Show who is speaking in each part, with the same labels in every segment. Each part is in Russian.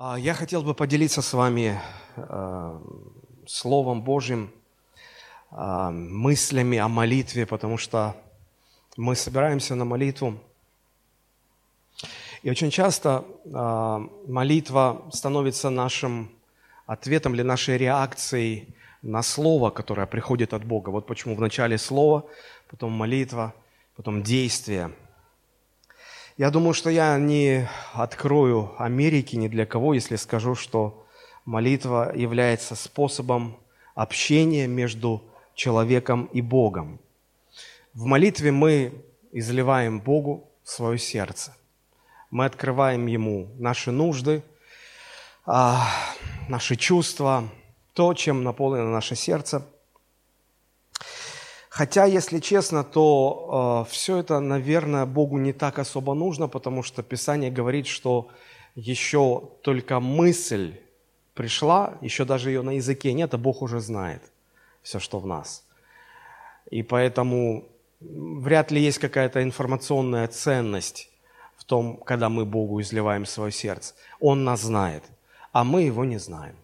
Speaker 1: А, я хотел бы поделиться с вами э, Словом Божьим, э, мыслями о молитве, потому что мы собираемся на молитву. И очень часто э, молитва становится нашим ответом или нашей реакцией на Слово, которое приходит от Бога. Вот почему вначале Слово, потом молитва, потом действие – я думаю, что я не открою Америки ни для кого, если скажу, что молитва является способом общения между человеком и Богом. В молитве мы изливаем Богу свое сердце. Мы открываем Ему наши нужды, а, наши чувства, то, чем наполнено наше сердце – Хотя, если честно, то э, все это, наверное, Богу не так особо нужно, потому что Писание говорит, что еще только мысль пришла, еще даже ее на языке нет, а Бог уже знает все, что в нас. И поэтому вряд ли есть какая-то информационная ценность в том, когда мы Богу изливаем свое сердце. Он нас знает, а мы его не знаем.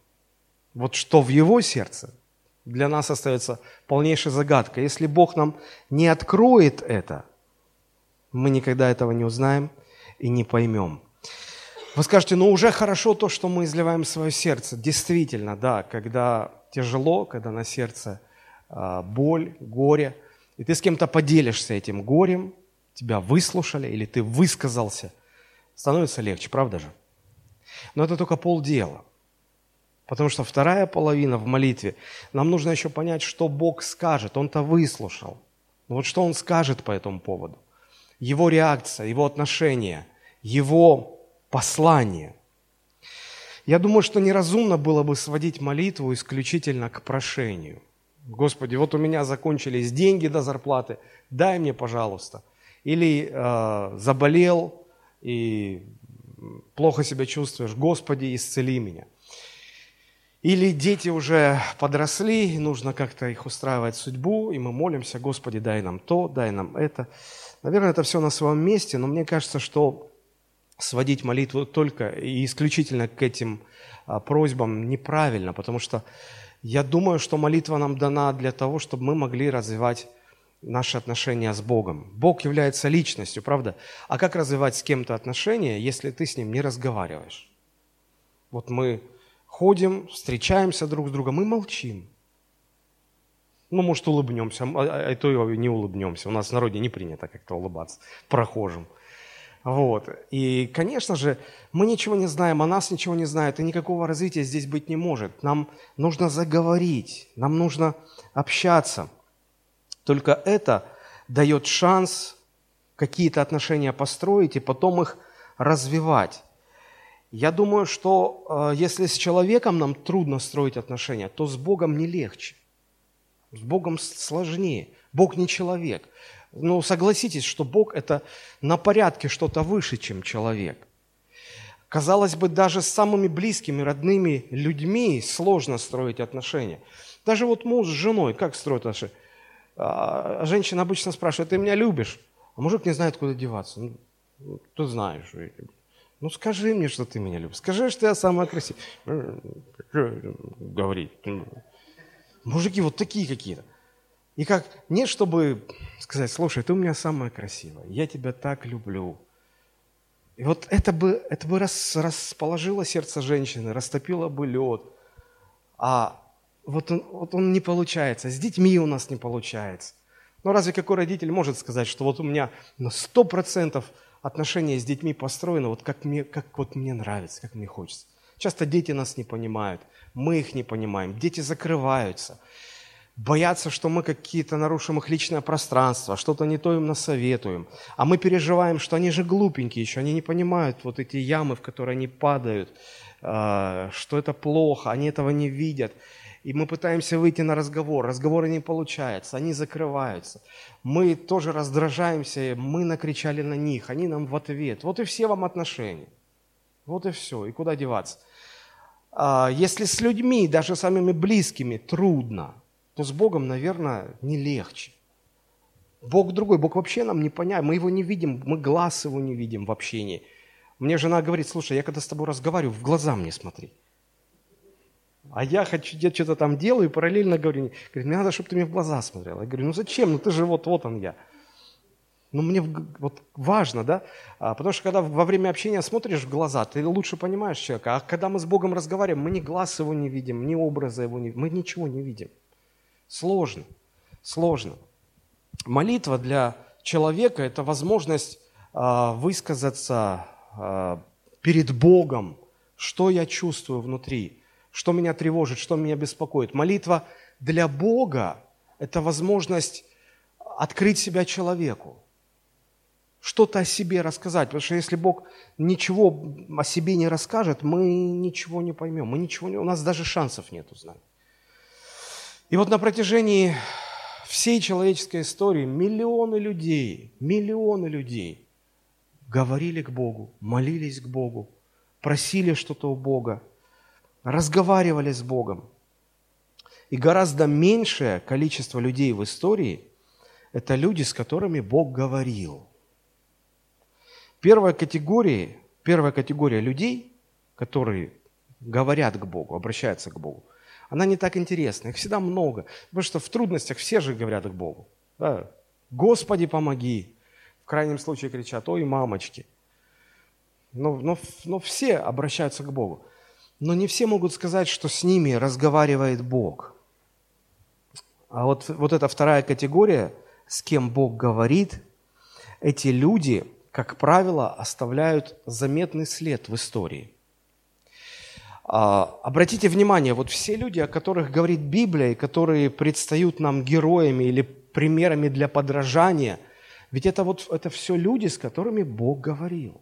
Speaker 1: Вот что в его сердце – для нас остается полнейшей загадкой. Если Бог нам не откроет это, мы никогда этого не узнаем и не поймем. Вы скажете, ну уже хорошо то, что мы изливаем свое сердце. Действительно, да, когда тяжело, когда на сердце а, боль, горе, и ты с кем-то поделишься этим горем, тебя выслушали или ты высказался, становится легче, правда же? Но это только полдела – Потому что вторая половина в молитве, нам нужно еще понять, что Бог скажет. Он-то выслушал. Но вот что Он скажет по этому поводу? Его реакция, его отношение, его послание. Я думаю, что неразумно было бы сводить молитву исключительно к прошению. Господи, вот у меня закончились деньги до зарплаты, дай мне, пожалуйста. Или э, заболел и плохо себя чувствуешь, Господи, исцели меня. Или дети уже подросли, нужно как-то их устраивать судьбу, и мы молимся, Господи, дай нам то, дай нам это. Наверное, это все на своем месте, но мне кажется, что сводить молитву только и исключительно к этим а, просьбам неправильно, потому что я думаю, что молитва нам дана для того, чтобы мы могли развивать наши отношения с Богом. Бог является личностью, правда? А как развивать с кем-то отношения, если ты с ним не разговариваешь? Вот мы ходим, встречаемся друг с другом и молчим. Ну, может, улыбнемся, а, а то и не улыбнемся. У нас в народе не принято как-то улыбаться прохожим. Вот. И, конечно же, мы ничего не знаем, а нас ничего не знают, и никакого развития здесь быть не может. Нам нужно заговорить, нам нужно общаться. Только это дает шанс какие-то отношения построить и потом их развивать. Я думаю, что э, если с человеком нам трудно строить отношения, то с Богом не легче. С Богом сложнее. Бог не человек. Ну, согласитесь, что Бог – это на порядке что-то выше, чем человек. Казалось бы, даже с самыми близкими, родными людьми сложно строить отношения. Даже вот муж с женой, как строят отношения? А, женщина обычно спрашивает, ты меня любишь? А мужик не знает, куда деваться. Ну, ты знаешь. Ну скажи мне, что ты меня любишь. Скажи, что я самая красивая. Говорить. Мужики вот такие какие-то. И как, не чтобы сказать, слушай, ты у меня самая красивая, я тебя так люблю. И вот это бы, это бы рас, расположило сердце женщины, растопило бы лед. А вот он, вот он не получается, с детьми у нас не получается. Но разве какой родитель может сказать, что вот у меня на сто процентов отношения с детьми построены вот как, мне, как вот мне нравится, как мне хочется. Часто дети нас не понимают, мы их не понимаем, дети закрываются, боятся, что мы какие-то нарушим их личное пространство, что-то не то им насоветуем. А мы переживаем, что они же глупенькие еще, они не понимают вот эти ямы, в которые они падают, а, что это плохо, они этого не видят. И мы пытаемся выйти на разговор, разговоры не получаются, они закрываются. Мы тоже раздражаемся, мы накричали на них, они нам в ответ. Вот и все вам отношения. Вот и все. И куда деваться? А, если с людьми, даже самыми близкими, трудно, то с Богом, наверное, не легче. Бог другой, Бог вообще нам не понятен, мы его не видим, мы глаз его не видим в общении. Мне жена говорит, слушай, я когда с тобой разговариваю, в глаза мне смотри. А я хочу, я что-то там делаю, и параллельно говорю, говорит, мне надо, чтобы ты мне в глаза смотрел. Я говорю, ну зачем, ну ты же вот, вот он я. Ну мне вот важно, да? А, потому что когда во время общения смотришь в глаза, ты лучше понимаешь человека. А когда мы с Богом разговариваем, мы ни глаз его не видим, ни образа его не видим, мы ничего не видим. Сложно, сложно. Молитва для человека – это возможность а, высказаться а, перед Богом, что я чувствую внутри, что меня тревожит, что меня беспокоит. Молитва для Бога – это возможность открыть себя человеку что-то о себе рассказать. Потому что если Бог ничего о себе не расскажет, мы ничего не поймем, мы ничего не, у нас даже шансов нет узнать. И вот на протяжении всей человеческой истории миллионы людей, миллионы людей говорили к Богу, молились к Богу, просили что-то у Бога, разговаривали с Богом. И гораздо меньшее количество людей в истории – это люди, с которыми Бог говорил – Первая категория, первая категория людей, которые говорят к Богу, обращаются к Богу, она не так интересна. Их всегда много. Потому что в трудностях все же говорят к Богу. Да? Господи, помоги. В крайнем случае кричат, ой, мамочки. Но, но, но все обращаются к Богу. Но не все могут сказать, что с ними разговаривает Бог. А вот, вот эта вторая категория, с кем Бог говорит, эти люди как правило, оставляют заметный след в истории. А, обратите внимание, вот все люди, о которых говорит Библия, и которые предстают нам героями или примерами для подражания, ведь это вот это все люди, с которыми Бог говорил,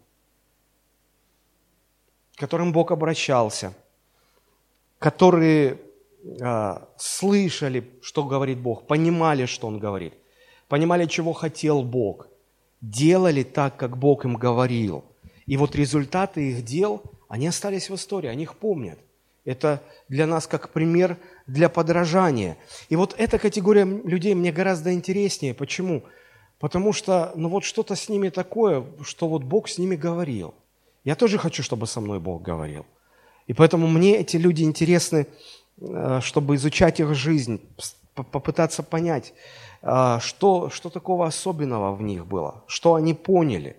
Speaker 1: к которым Бог обращался, которые а, слышали, что говорит Бог, понимали, что Он говорит, понимали, чего хотел Бог – делали так, как Бог им говорил. И вот результаты их дел, они остались в истории, они их помнят. Это для нас как пример для подражания. И вот эта категория людей мне гораздо интереснее. Почему? Потому что, ну вот что-то с ними такое, что вот Бог с ними говорил. Я тоже хочу, чтобы со мной Бог говорил. И поэтому мне эти люди интересны, э, чтобы изучать их жизнь, попытаться понять, а, что, что такого особенного в них было, что они поняли.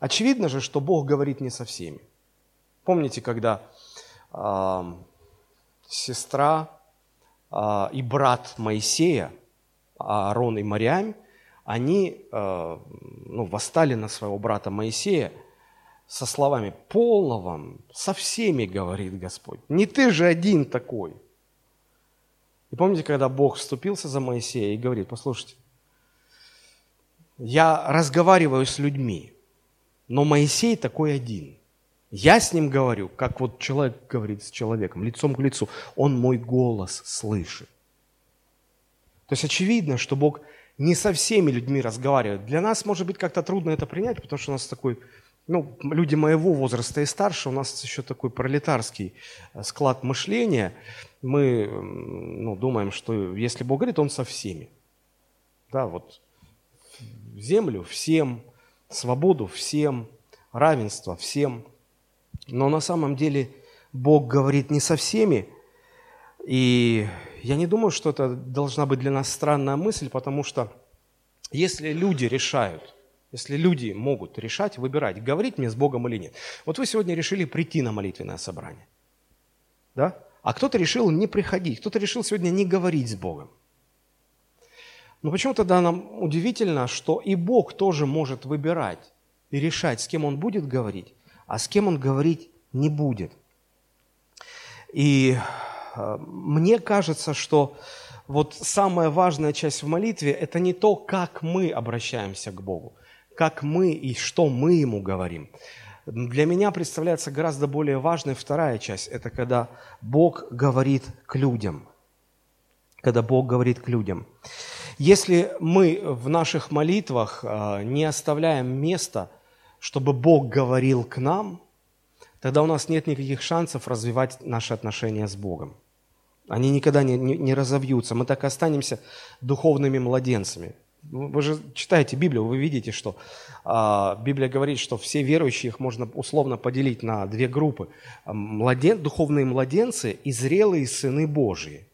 Speaker 1: Очевидно же, что Бог говорит не со всеми. Помните, когда э, сестра э, и брат Моисея, Аарон и Мариам, они э, ну, восстали на своего брата Моисея со словами «Полно вам, со всеми, говорит Господь, не ты же один такой». И помните, когда Бог вступился за Моисея и говорит, послушайте, я разговариваю с людьми, но Моисей такой один. Я с ним говорю, как вот человек говорит с человеком, лицом к лицу. Он мой голос слышит. То есть очевидно, что Бог не со всеми людьми разговаривает. Для нас, может быть, как-то трудно это принять, потому что у нас такой, ну, люди моего возраста и старше, у нас еще такой пролетарский э, склад мышления – мы ну, думаем, что если Бог говорит, Он со всеми. Да, вот землю всем, свободу всем, равенство всем. Но на самом деле Бог говорит не со всеми. И я не думаю, что это должна быть для нас странная мысль, потому что если люди решают, если люди могут решать, выбирать, говорить мне с Богом или нет. Вот вы сегодня решили прийти на молитвенное собрание. Да? А кто-то решил не приходить, кто-то решил сегодня не говорить с Богом. Но почему тогда нам удивительно, что и Бог тоже может выбирать и решать, с кем Он будет говорить, а с кем Он говорить не будет. И э, мне кажется, что вот самая важная часть в молитве – это не то, как мы обращаемся к Богу, как мы и что мы Ему говорим, для меня представляется гораздо более важной вторая часть. Это когда Бог говорит к людям. Когда Бог говорит к людям. Если мы в наших молитвах а, не оставляем места, чтобы Бог говорил к нам, тогда у нас нет никаких шансов развивать наши отношения с Богом. Они никогда не, не, не разовьются. Мы так и останемся духовными младенцами. Вы же читаете Библию, вы видите, что э, Библия говорит, что все верующие их можно условно поделить на две группы. Младен, духовные младенцы и зрелые сыны Божьи.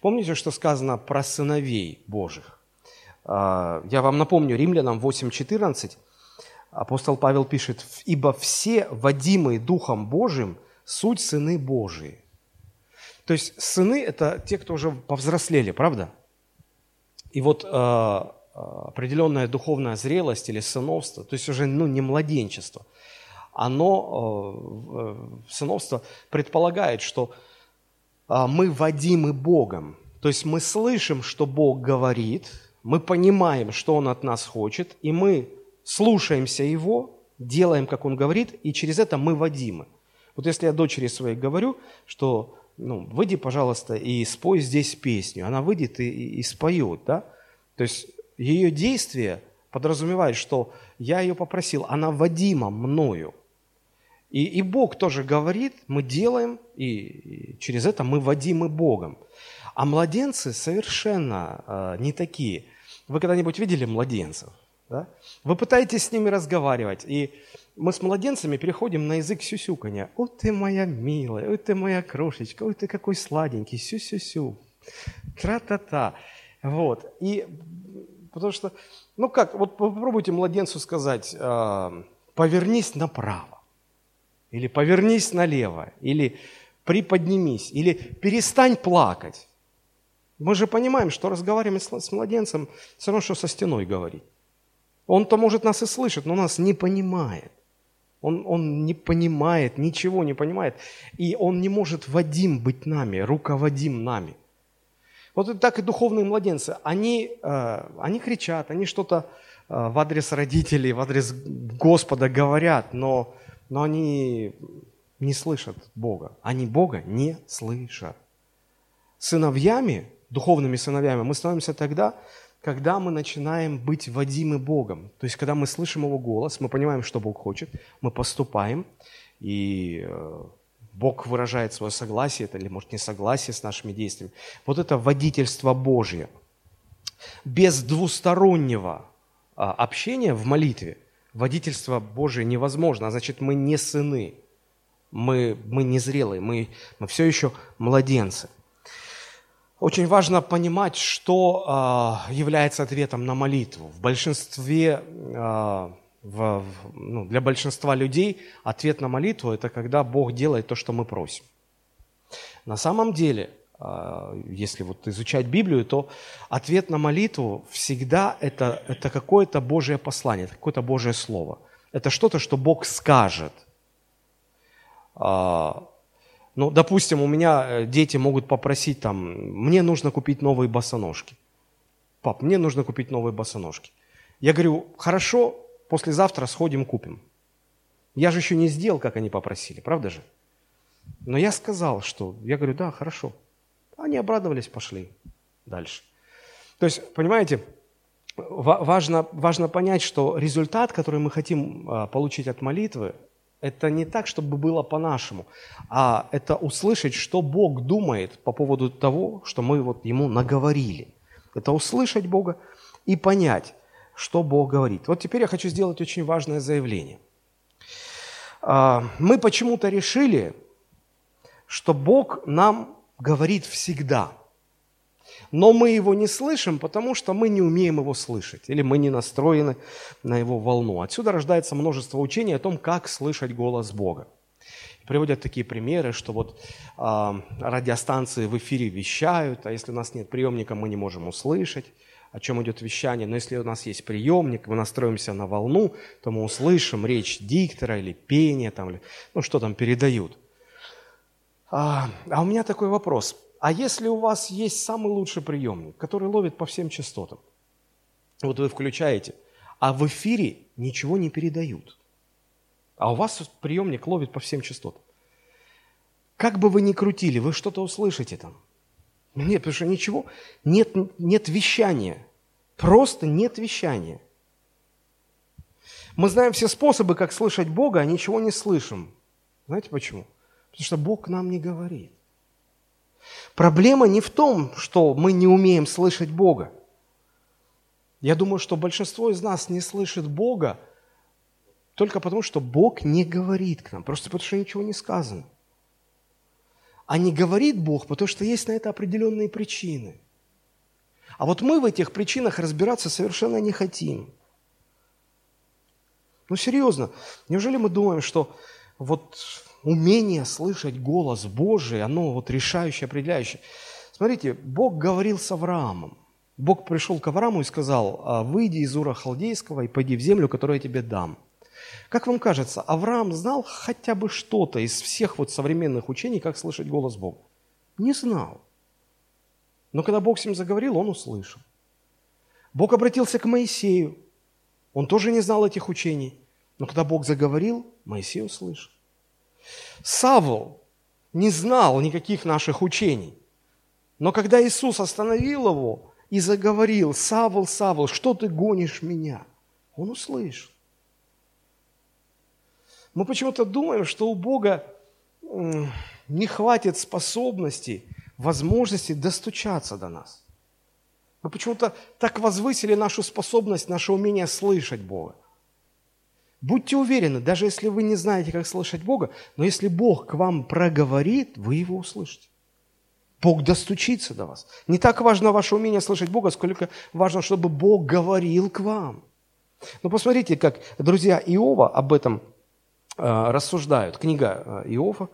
Speaker 1: Помните, что сказано про сыновей Божьих? Э, я вам напомню, Римлянам 8.14, апостол Павел пишет, «Ибо все, водимые Духом Божьим, суть сыны Божии». То есть сыны – это те, кто уже повзрослели, правда? И вот э, определенная духовная зрелость или сыновство, то есть уже ну, не младенчество, оно, э, сыновство предполагает, что э, мы водимы Богом. То есть мы слышим, что Бог говорит, мы понимаем, что Он от нас хочет, и мы слушаемся Его, делаем, как Он говорит, и через это мы водимы. Вот если я дочери своей говорю, что ну, выйди, пожалуйста, и спой здесь песню. Она выйдет и, и, и споет, да? То есть ее действие подразумевает, что я ее попросил, она водима мною. И, и Бог тоже говорит, мы делаем, и, и через это мы водимы Богом. А младенцы совершенно э, не такие. Вы когда-нибудь видели младенцев? Да? Вы пытаетесь с ними разговаривать, и мы с младенцами переходим на язык сюсюканья. «О, ты моя милая, ой, ты моя крошечка, ой, ты какой сладенький, сю-сю-сю, тра-та-та». Вот, и потому что, ну как, вот попробуйте младенцу сказать, э, повернись направо, или повернись налево, или приподнимись, или перестань плакать. Мы же понимаем, что разговариваем с младенцем все равно, что со стеной говорить. Он-то может нас и слышит, но нас не понимает. Он, он не понимает, ничего не понимает. И он не может Вадим быть нами, руководим нами. Вот так и духовные младенцы. Они, э, они кричат, они что-то э, в адрес родителей, в адрес Господа говорят, но, но они не слышат Бога. Они Бога не слышат. Сыновьями, духовными сыновьями мы становимся тогда, когда мы начинаем быть водимы Богом. То есть, когда мы слышим Его голос, мы понимаем, что Бог хочет, мы поступаем, и э, Бог выражает свое согласие, это или, может, несогласие с нашими действиями. Вот это водительство Божье. Без двустороннего а, общения в молитве водительство Божие невозможно, а значит, мы не сыны, мы, мы не зрелые, мы, мы все еще младенцы – очень важно понимать, что э, является ответом на молитву. В большинстве, э, в, ну, для большинства людей ответ на молитву – это когда Бог делает то, что мы просим. На самом деле, э, если вот изучать Библию, то ответ на молитву всегда это, это какое-то Божье послание, это какое-то Божье Слово. Это что-то, что Бог скажет. Ну, допустим, у меня э, дети могут попросить там, мне нужно купить новые босоножки. Пап, мне нужно купить новые босоножки. Я говорю, хорошо, послезавтра сходим купим. Я же еще не сделал, как они попросили, правда же? Но я сказал, что, я говорю, да, хорошо. Они обрадовались, пошли дальше. То есть, понимаете, важно, важно понять, что результат, который мы хотим а, получить от молитвы, это не так, чтобы было по-нашему, а это услышать, что Бог думает по поводу того, что мы вот Ему наговорили. Это услышать Бога и понять, что Бог говорит. Вот теперь я хочу сделать очень важное заявление. А, мы почему-то решили, что Бог нам говорит всегда – но мы его не слышим, потому что мы не умеем его слышать, или мы не настроены на его волну. Отсюда рождается множество учений о том, как слышать голос Бога. Приводят такие примеры, что вот э, радиостанции в эфире вещают, а если у нас нет приемника, мы не можем услышать, о чем идет вещание. Но если у нас есть приемник, мы настроимся на волну, то мы услышим речь диктора или пение, там, или, ну что там передают. А, а у меня такой вопрос. А если у вас есть самый лучший приемник, который ловит по всем частотам, вот вы включаете, а в эфире ничего не передают, а у вас приемник ловит по всем частотам, как бы вы ни крутили, вы что-то услышите там. Нет, потому что ничего, нет, нет вещания, просто нет вещания. Мы знаем все способы, как слышать Бога, а ничего не слышим. Знаете почему? Потому что Бог нам не говорит. Проблема не в том, что мы не умеем слышать Бога. Я думаю, что большинство из нас не слышит Бога только потому, что Бог не говорит к нам, просто потому что ничего не сказано. А не говорит Бог, потому что есть на это определенные причины. А вот мы в этих причинах разбираться совершенно не хотим. Ну серьезно, неужели мы думаем, что вот умение слышать голос Божий, оно вот решающее, определяющее? Смотрите, Бог говорил с Авраамом. Бог пришел к Аврааму и сказал, «А, выйди из Ура Халдейского и пойди в землю, которую я тебе дам. Как вам кажется, Авраам знал хотя бы что-то из всех вот современных учений, как слышать голос Бога? Не знал. Но когда Бог с ним заговорил, он услышал. Бог обратился к Моисею. Он тоже не знал этих учений. Но когда Бог заговорил, Моисей услышал. Савл не знал никаких наших учений. Но когда Иисус остановил его и заговорил, Савл, Савл, что ты гонишь меня? Он услышал. Мы почему-то думаем, что у Бога не хватит способности, возможности достучаться до нас. Мы почему-то так возвысили нашу способность, наше умение слышать Бога. Будьте уверены, даже если вы не знаете, как слышать Бога, но если Бог к вам проговорит, вы его услышите. Бог достучится до вас. Не так важно ваше умение слышать Бога, сколько важно, чтобы Бог говорил к вам. Но посмотрите, как друзья Иова об этом э, рассуждают. Книга э, Иова,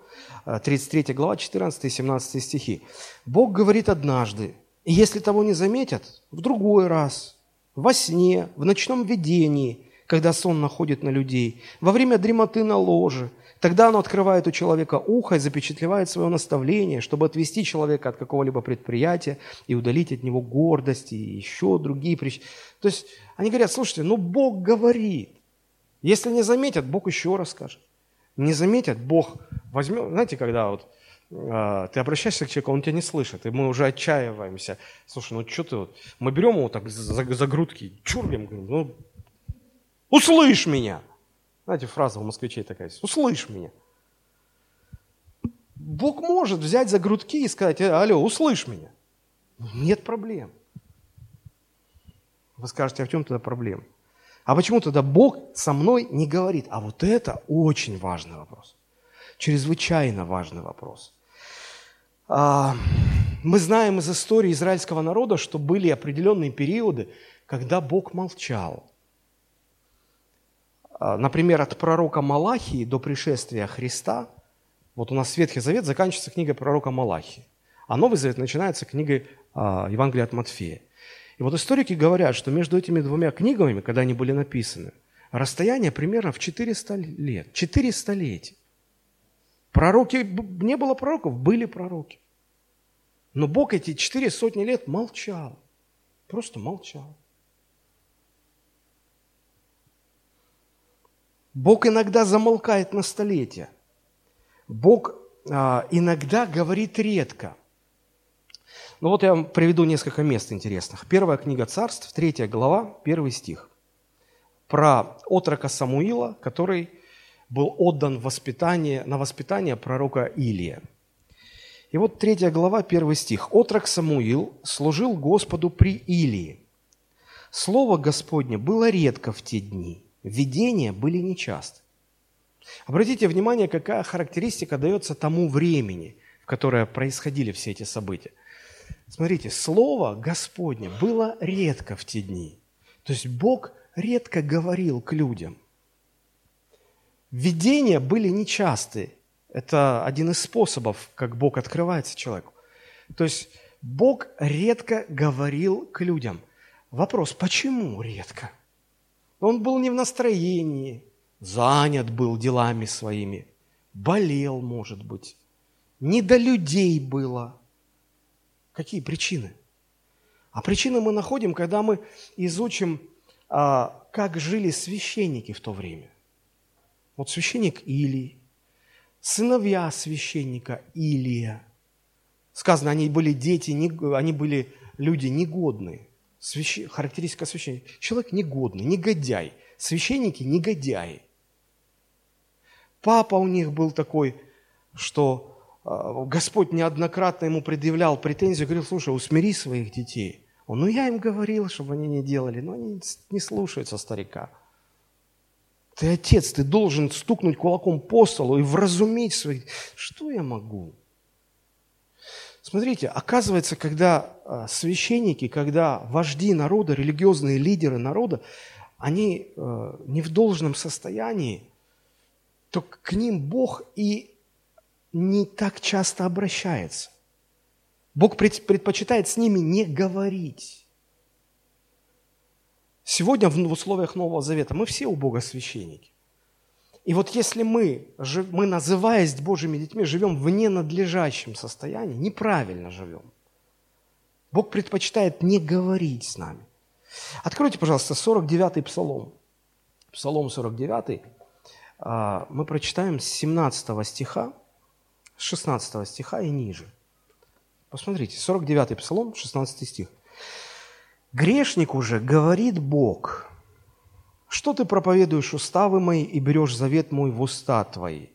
Speaker 1: 33 э, глава, 14 и 17 стихи. Бог говорит однажды, и если того не заметят, в другой раз, во сне, в ночном видении – когда сон находит на людей, во время дремоты на ложе. Тогда оно открывает у человека ухо и запечатлевает свое наставление, чтобы отвести человека от какого-либо предприятия и удалить от него гордость и еще другие причины. То есть они говорят, слушайте, ну Бог говорит. Если не заметят, Бог еще расскажет. Не заметят, Бог возьмет, знаете, когда вот э, ты обращаешься к человеку, он тебя не слышит, и мы уже отчаиваемся. Слушай, ну что ты вот, мы берем его так за, за грудки, чургим, говорим, ну Услышь меня. Знаете, фраза у москвичей такая есть. Услышь меня. Бог может взять за грудки и сказать, «Э, алло, услышь меня. Нет проблем. Вы скажете, а в чем тогда проблема? А почему тогда Бог со мной не говорит? А вот это очень важный вопрос. Чрезвычайно важный вопрос. А, мы знаем из истории израильского народа, что были определенные периоды, когда Бог молчал. А, например, от пророка Малахии до пришествия Христа, вот у нас Ветхий Завет заканчивается книгой пророка Малахии, а Новый Завет начинается книгой а, Евангелия от Матфея. И вот историки говорят, что между этими двумя книгами, когда они были написаны, расстояние примерно в 400 лет, 4 столетия. Пророки, не было пророков, были пророки. Но Бог эти четыре сотни лет молчал, просто молчал. Бог иногда замолкает на столетия. Бог а, иногда говорит редко. Ну вот я вам приведу несколько мест интересных. Первая книга царств, третья глава, первый стих. Про отрока Самуила, который был отдан воспитание, на воспитание пророка Илия. И вот третья глава, первый стих. «Отрок Самуил служил Господу при Илии. Слово Господне было редко в те дни, видения были нечасты. Обратите внимание, какая характеристика дается тому времени, в которое происходили все эти события. Смотрите, Слово Господне было редко в те дни. То есть Бог редко говорил к людям. Видения были нечастые. Это один из способов, как Бог открывается человеку. То есть Бог редко говорил к людям. Вопрос, почему редко? Он был не в настроении, занят был делами своими, болел, может быть, не до людей было. Какие причины? А причины мы находим, когда мы изучим, а, как жили священники в то время. Вот священник Илий, сыновья священника Илия. Сказано, они были дети, они были люди негодные. Свящ... Характеристика священника. Человек негодный, негодяй. Священники – негодяи. Папа у них был такой, что а, Господь неоднократно ему предъявлял претензию, говорил, слушай, усмири своих детей. Он, ну я им говорил, чтобы они не делали, но они не слушаются старика. Ты отец, ты должен стукнуть кулаком по столу и вразумить своих. Что я могу? Смотрите, оказывается, когда а, священники, когда вожди народа, религиозные лидеры народа, они э, не в должном состоянии, то к ним Бог и не так часто обращается. Бог предпочитает с ними не говорить. Сегодня в условиях Нового Завета мы все у Бога священники. И вот если мы, мы, называясь Божьими детьми, живем в ненадлежащем состоянии, неправильно живем, Бог предпочитает не говорить с нами. Откройте, пожалуйста, 49-й псалом. Псалом 49 а, мы прочитаем с 17 стиха, с 16 стиха и ниже. Посмотрите, 49-й псалом, 16 стих. «Грешник уже говорит Бог, что ты проповедуешь уставы мои и берешь завет мой в уста твои?»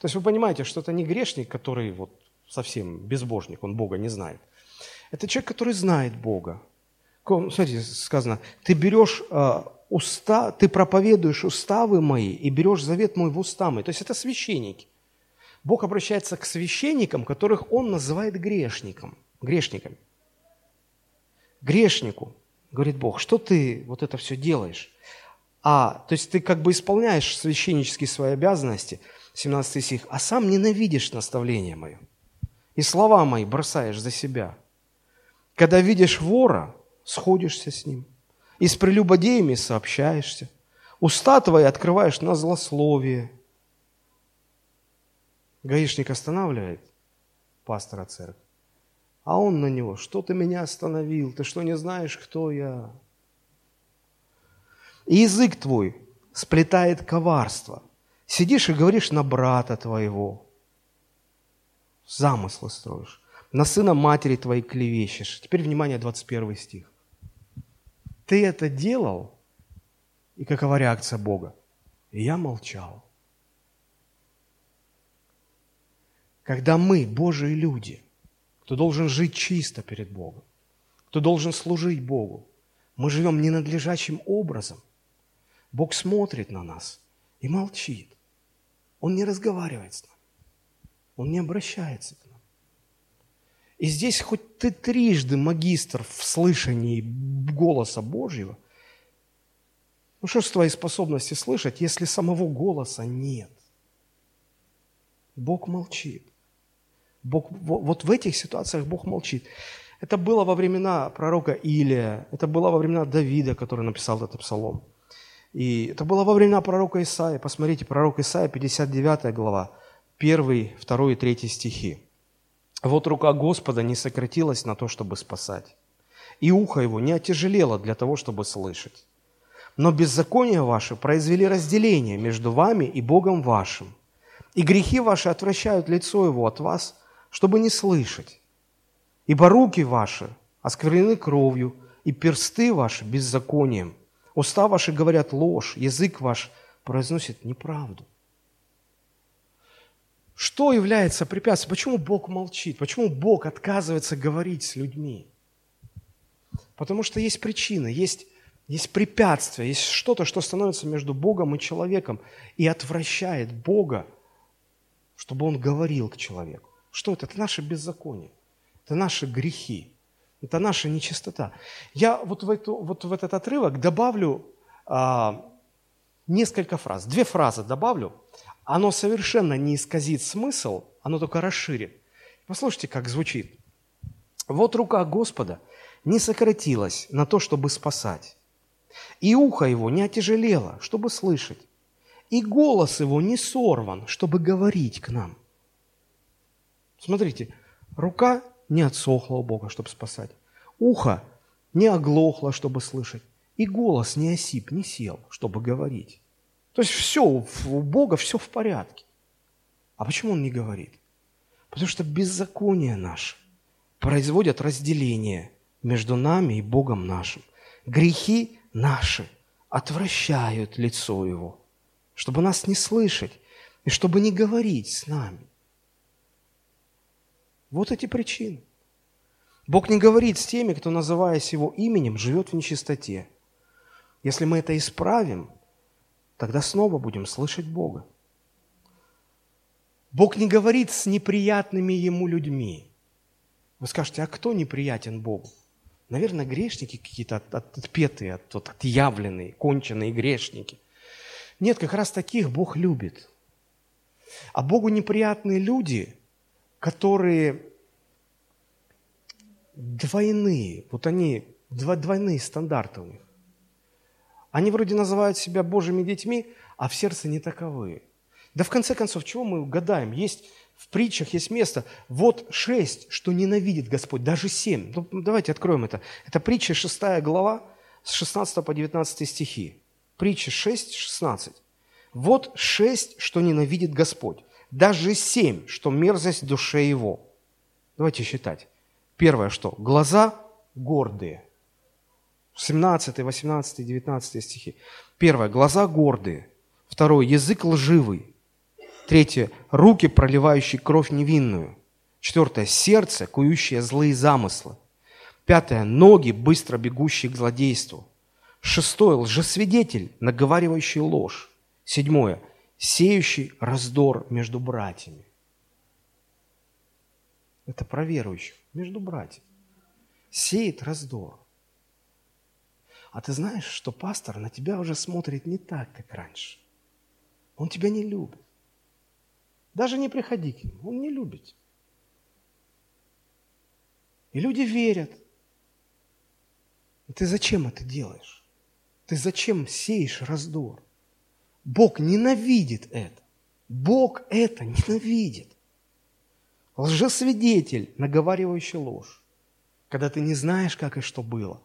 Speaker 1: То есть вы понимаете, что это не грешник, который вот совсем безбожник, он Бога не знает. Это человек, который знает Бога. Смотрите, сказано, ты берешь э, уста, ты проповедуешь уставы мои и берешь завет мой в уста мои. То есть это священники. Бог обращается к священникам, которых Он называет грешником, грешниками. Грешнику, говорит Бог, что ты вот это все делаешь? А, то есть ты как бы исполняешь священнические свои обязанности, 17 стих, а сам ненавидишь наставление мое. И слова мои бросаешь за себя. Когда видишь вора, сходишься с ним. И с прелюбодеями сообщаешься. Уста твои открываешь на злословие – Гаишник останавливает пастора церкви, а он на него, что ты меня остановил, ты что не знаешь, кто я? И язык твой сплетает коварство. Сидишь и говоришь на брата твоего, замыслы строишь, на сына матери твоей клевещешь. Теперь, внимание, 21 стих. Ты это делал, и какова реакция Бога? И я молчал. когда мы, Божьи люди, кто должен жить чисто перед Богом, кто должен служить Богу, мы живем ненадлежащим образом, Бог смотрит на нас и молчит. Он не разговаривает с нами. Он не обращается к нам. И здесь хоть ты трижды магистр в слышании голоса Божьего, ну что с твоей способности слышать, если самого голоса нет? Бог молчит. Бог, вот в этих ситуациях Бог молчит. Это было во времена пророка Илия, это было во времена Давида, который написал этот псалом. И это было во времена пророка Исаия. Посмотрите, пророк Исаия, 59 глава, 1, 2 и 3 стихи. «Вот рука Господа не сократилась на то, чтобы спасать, и ухо его не отяжелело для того, чтобы слышать. Но беззакония ваши произвели разделение между вами и Богом вашим, и грехи ваши отвращают лицо его от вас, чтобы не слышать. Ибо руки ваши осквернены кровью, и персты ваши беззаконием. Уста ваши говорят ложь, язык ваш произносит неправду. Что является препятствием? Почему Бог молчит? Почему Бог отказывается говорить с людьми? Потому что есть причина, есть, есть препятствие, есть что-то, что становится между Богом и человеком и отвращает Бога, чтобы Он говорил к человеку. Что это? Это наше беззаконие, это наши грехи, это наша нечистота. Я вот в, эту, вот в этот отрывок добавлю а, несколько фраз, две фразы добавлю. Оно совершенно не исказит смысл, оно только расширит. Послушайте, как звучит. Вот рука Господа не сократилась на то, чтобы спасать, и ухо его не отяжелело, чтобы слышать, и голос его не сорван, чтобы говорить к нам. Смотрите, рука не отсохла у Бога, чтобы спасать. Ухо не оглохло, чтобы слышать. И голос не осип, не сел, чтобы говорить. То есть все, у Бога все в порядке. А почему Он не говорит? Потому что беззаконие наше производят разделение между нами и Богом нашим. Грехи наши отвращают лицо Его, чтобы нас не слышать и чтобы не говорить с нами. Вот эти причины. Бог не говорит с теми, кто, называясь Его именем, живет в нечистоте. Если мы это исправим, тогда снова будем слышать Бога. Бог не говорит с неприятными Ему людьми. Вы скажете, а кто неприятен Богу? Наверное, грешники какие-то отпетые, от, от, отъявленные, конченые грешники. Нет, как раз таких Бог любит. А Богу неприятные люди, которые двойные, вот они, двойные стандарты у них. Они вроде называют себя Божьими детьми, а в сердце не таковые. Да в конце концов, чего мы гадаем? Есть в притчах есть место. Вот шесть, что ненавидит Господь, даже семь. Ну, давайте откроем это. Это притча шестая глава с 16 по 19 стихи. Притча 6, 16. Вот шесть, что ненавидит Господь, даже семь, что мерзость душе его. Давайте считать. Первое что? Глаза гордые. 17, 18, 19 стихи. Первое. Глаза гордые. Второе. Язык лживый. Третье – руки, проливающие кровь невинную. Четвертое – сердце, кующее злые замыслы. Пятое – ноги, быстро бегущие к злодейству. Шестое – лжесвидетель, наговаривающий ложь. Седьмое – сеющий раздор между братьями. Это про верующих, между братьями. Сеет раздор. А ты знаешь, что пастор на тебя уже смотрит не так, как раньше. Он тебя не любит. Даже не приходи к нему, он не любит. И люди верят. И ты зачем это делаешь? Ты зачем сеешь раздор? Бог ненавидит это. Бог это ненавидит. Лжесвидетель, наговаривающий ложь. Когда ты не знаешь, как и что было.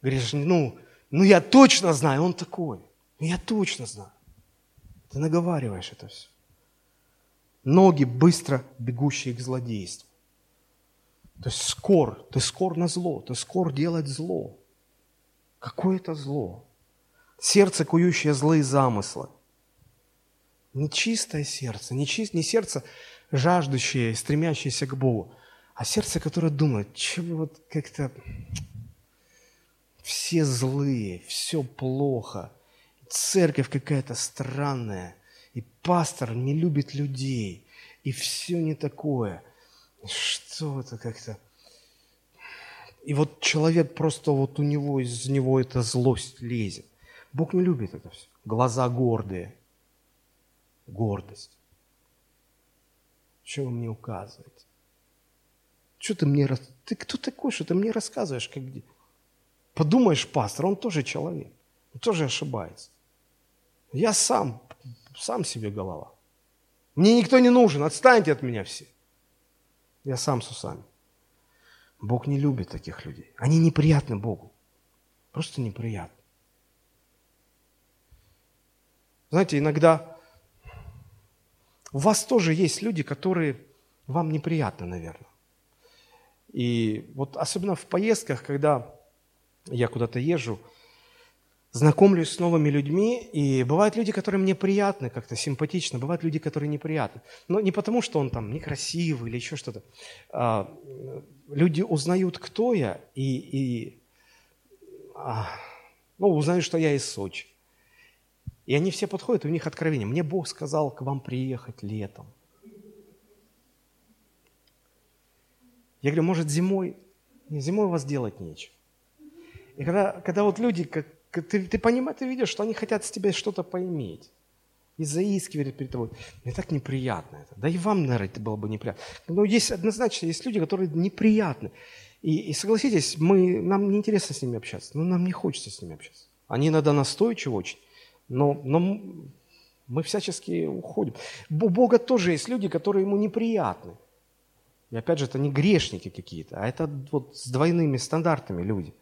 Speaker 1: Говоришь, ну, ну я точно знаю, он такой. Ну я точно знаю. Ты наговариваешь это все ноги, быстро бегущие к злодейству. То есть скор, ты скор на зло, ты скор делать зло. Какое это зло? Сердце, кующее злые замыслы. Нечистое сердце, не, чист, не сердце жаждущее, стремящееся к Богу, а сердце, которое думает, чего вот как-то все злые, все плохо, церковь какая-то странная – и пастор не любит людей, и все не такое. Что это как-то... И вот человек просто вот у него, из него эта злость лезет. Бог не любит это все. Глаза гордые. Гордость. Что вы мне указываете? Что ты мне... Ты кто такой, что ты мне рассказываешь? Как... Подумаешь, пастор, он тоже человек. Он тоже ошибается. Я сам сам себе голова. Мне никто не нужен, отстаньте от меня все. Я сам с усами. Бог не любит таких людей. Они неприятны Богу. Просто неприятны. Знаете, иногда у вас тоже есть люди, которые вам неприятны, наверное. И вот особенно в поездках, когда я куда-то езжу, знакомлюсь с новыми людьми, и бывают люди, которые мне приятны, как-то симпатичны, бывают люди, которые неприятны. Но не потому, что он там некрасивый или еще что-то. А, люди узнают, кто я, и, и а, ну, узнают, что я из Сочи. И они все подходят, и у них откровение. Мне Бог сказал к вам приехать летом. Я говорю, может, зимой? Зимой у вас делать нечего. И когда, когда вот люди, как, ты, ты понимаешь, ты видишь, что они хотят с тебя что-то поиметь. И заискивали перед тобой. Мне так неприятно это. Да и вам, наверное, это было бы неприятно. Но есть однозначно, есть люди, которые неприятны. И, и согласитесь, мы, нам неинтересно с ними общаться. Но нам не хочется с ними общаться. Они иногда настойчивы очень, но, но мы всячески уходим. У Бога тоже есть люди, которые ему неприятны. И опять же, это не грешники какие-то, а это вот с двойными стандартами люди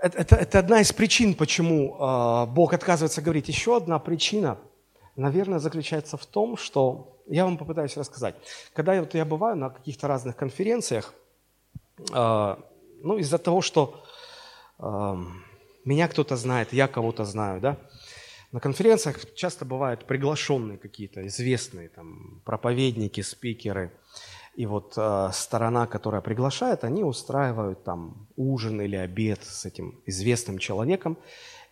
Speaker 1: это, это одна из причин, почему э, Бог отказывается говорить. Еще одна причина, наверное, заключается в том, что я вам попытаюсь рассказать. Когда я, вот, я бываю на каких-то разных конференциях, э, ну, из-за того, что э, меня кто-то знает, я кого-то знаю, да, на конференциях часто бывают приглашенные какие-то известные там, проповедники, спикеры. И вот э, сторона, которая приглашает, они устраивают там ужин или обед с этим известным человеком.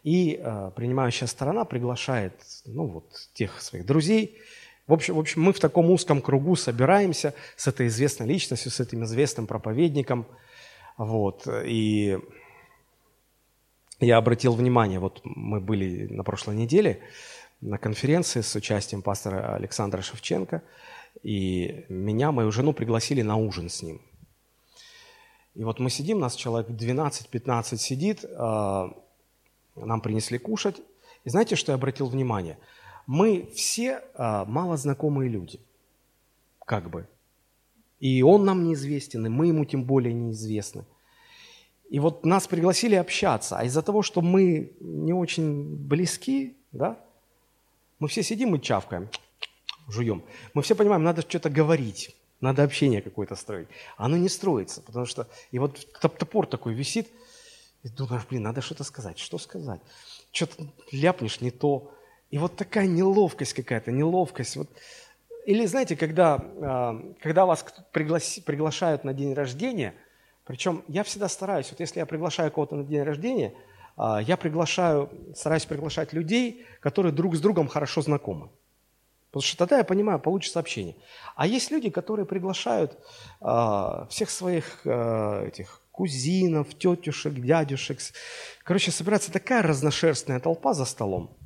Speaker 1: И э, принимающая сторона приглашает ну, вот, тех своих друзей. В общем, в общем, мы в таком узком кругу собираемся с этой известной личностью, с этим известным проповедником. Вот, и я обратил внимание, вот мы были на прошлой неделе на конференции с участием пастора Александра Шевченко, и меня, мою жену пригласили на ужин с ним. И вот мы сидим, нас человек 12-15 сидит, а, нам принесли кушать. И знаете, что я обратил внимание? Мы все а, мало знакомые люди, как бы. И он нам неизвестен, и мы ему тем более неизвестны. И вот нас пригласили общаться, а из-за того, что мы не очень близки, да, мы все сидим и чавкаем, жуем. Мы все понимаем, надо что-то говорить, надо общение какое-то строить. Оно не строится, потому что и вот топор такой висит, и думаешь, блин, надо что-то сказать. Что сказать? Что-то ляпнешь не то. И вот такая неловкость какая-то, неловкость. Вот. Или знаете, когда, а, когда вас пригласи, приглашают на день рождения, причем я всегда стараюсь, вот если я приглашаю кого-то на день рождения, а, я приглашаю, стараюсь приглашать людей, которые друг с другом хорошо знакомы. Потому что тогда я понимаю, получится общение. А есть люди, которые приглашают э, всех своих э, этих кузинов, тетюшек, дядюшек. Короче, собирается такая разношерстная толпа за столом.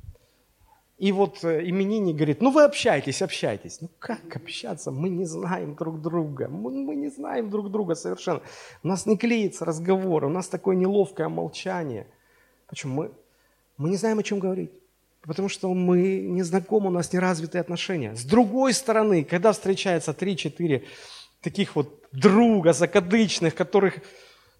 Speaker 1: И вот э, именинник говорит, ну вы общайтесь, общайтесь. Ну как общаться? Мы не знаем друг друга. Мы, мы не знаем друг друга совершенно. У нас не клеится разговор, у нас такое неловкое молчание. Почему? Мы, мы не знаем, о чем говорить. Потому что мы не знакомы, у нас неразвитые отношения. С другой стороны, когда встречается 3-4 таких вот друга закадычных, которых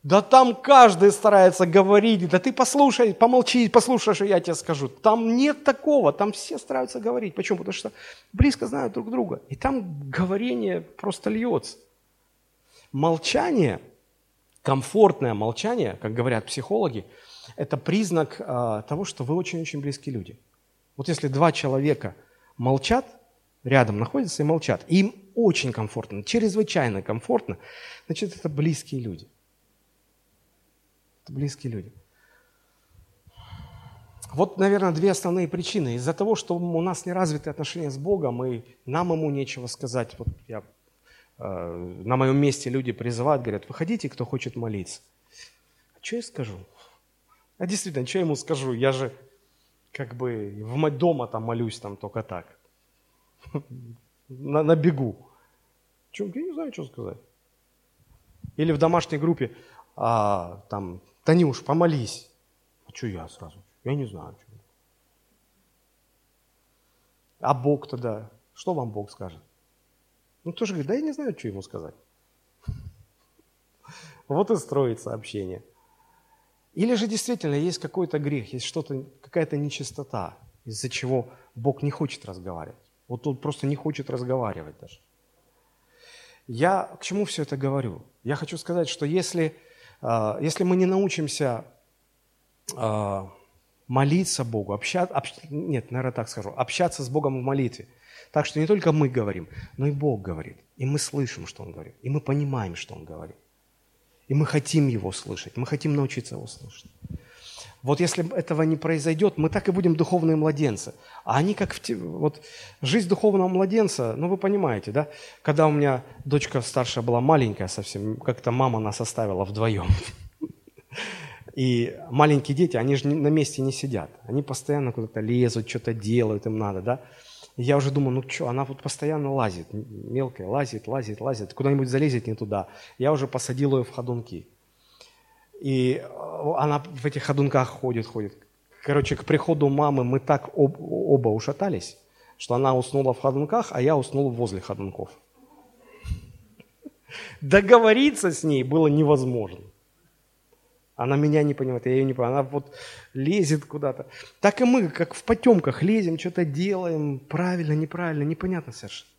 Speaker 1: да там каждый старается говорить, да ты послушай, помолчи, послушай, что я тебе скажу. Там нет такого, там все стараются говорить. Почему? Потому что близко знают друг друга. И там говорение просто льется. Молчание, комфортное молчание, как говорят психологи, это признак э, того, что вы очень-очень близкие люди. Вот если два человека молчат, рядом находятся и молчат, им очень комфортно, чрезвычайно комфортно, значит, это близкие люди – близкие люди. Вот, наверное, две основные причины. Из-за того, что у нас не развиты отношения с Богом, и нам ему нечего сказать. Вот я, э, на моем месте люди призывают, говорят, выходите, кто хочет молиться. А что я скажу? А действительно, что я ему скажу? Я же как бы в дома там молюсь там только так. На, на бегу. Чем? Я не знаю, что сказать. Или в домашней группе а, там Танюш, помолись. А что я сразу? Я не знаю. Что. А Бог тогда? Что вам Бог скажет? Ну, тоже говорит, да я не знаю, что ему сказать. Вот и строится общение. Или же действительно есть какой-то грех, есть что-то, какая-то нечистота, из-за чего Бог не хочет разговаривать. Вот он просто не хочет разговаривать даже. Я к чему все это говорю? Я хочу сказать, что если если мы не научимся а, молиться Богу, общаться, общ... нет, наверное, так скажу, общаться с Богом в молитве, так что не только мы говорим, но и Бог говорит, и мы слышим, что Он говорит, и мы понимаем, что Он говорит, и мы хотим Его слышать, мы хотим научиться Его слышать. Вот если этого не произойдет, мы так и будем духовные младенцы. А они как в... Вот жизнь духовного младенца, ну вы понимаете, да? Когда у меня дочка старшая была маленькая совсем, как-то мама нас оставила вдвоем. И маленькие дети, они же на месте не сидят. Они постоянно куда-то лезут, что-то делают, им надо, да? И я уже думаю, ну что, она вот постоянно лазит, мелкая, лазит, лазит, лазит, куда-нибудь залезет не туда. Я уже посадил ее в ходунки. И э, она в этих ходунках ходит, ходит. Короче, к приходу мамы мы так об, оба ушатались, что она уснула в ходунках, а я уснул возле ходунков. Договориться с ней было невозможно. Она меня не понимает, я ее не понимаю. Она вот лезет куда-то. Так и мы, как в потемках, лезем, что-то делаем, правильно, неправильно, непонятно совершенно.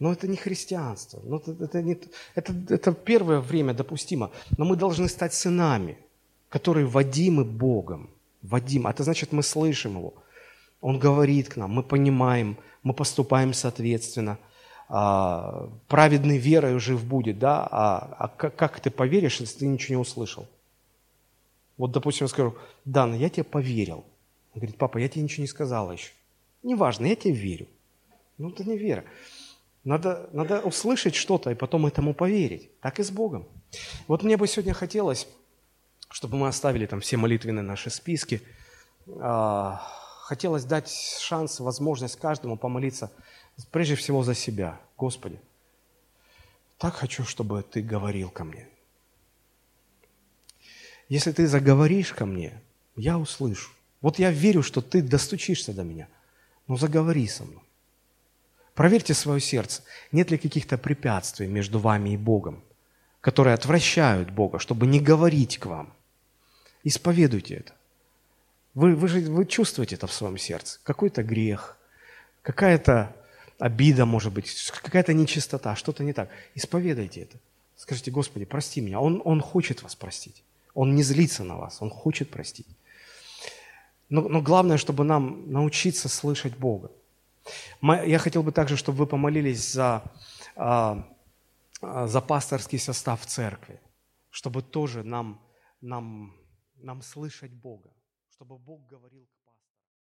Speaker 1: Но это не христианство. Но это, это, не, это, это первое время допустимо. Но мы должны стать сынами, которые водимы Богом. Водим. Это значит, мы слышим Его. Он говорит к нам, мы понимаем, мы поступаем соответственно. а, праведный верой жив будет, да, а, а как, как ты поверишь, если ты ничего не услышал? Вот, допустим, я скажу, Дан, я тебе поверил. Он говорит, папа, я тебе ничего не сказала еще. Неважно, я тебе верю. Ну, это не вера. Надо, надо услышать что-то и потом этому поверить. Так и с Богом. Вот мне бы сегодня хотелось, чтобы мы оставили там все молитвенные наши списки. А, хотелось дать шанс, возможность каждому помолиться прежде всего за себя. Господи, так хочу, чтобы Ты говорил ко мне. Если Ты заговоришь ко мне, я услышу. Вот я верю, что Ты достучишься до меня. Но заговори со мной. Проверьте свое сердце, нет ли каких-то препятствий между вами и Богом, которые отвращают Бога, чтобы не говорить к вам. Исповедуйте это. Вы, вы же вы чувствуете это в своем сердце. Какой-то грех, какая-то обида, может быть, какая-то нечистота, что-то не так. Исповедайте это. Скажите, Господи, прости меня. Он, он хочет вас простить. Он не злится на вас, Он хочет простить. Но, но главное, чтобы нам научиться слышать Бога. Я хотел бы также, чтобы вы помолились за, а, а, за пасторский состав церкви, чтобы тоже нам, нам, нам слышать Бога, чтобы Бог говорил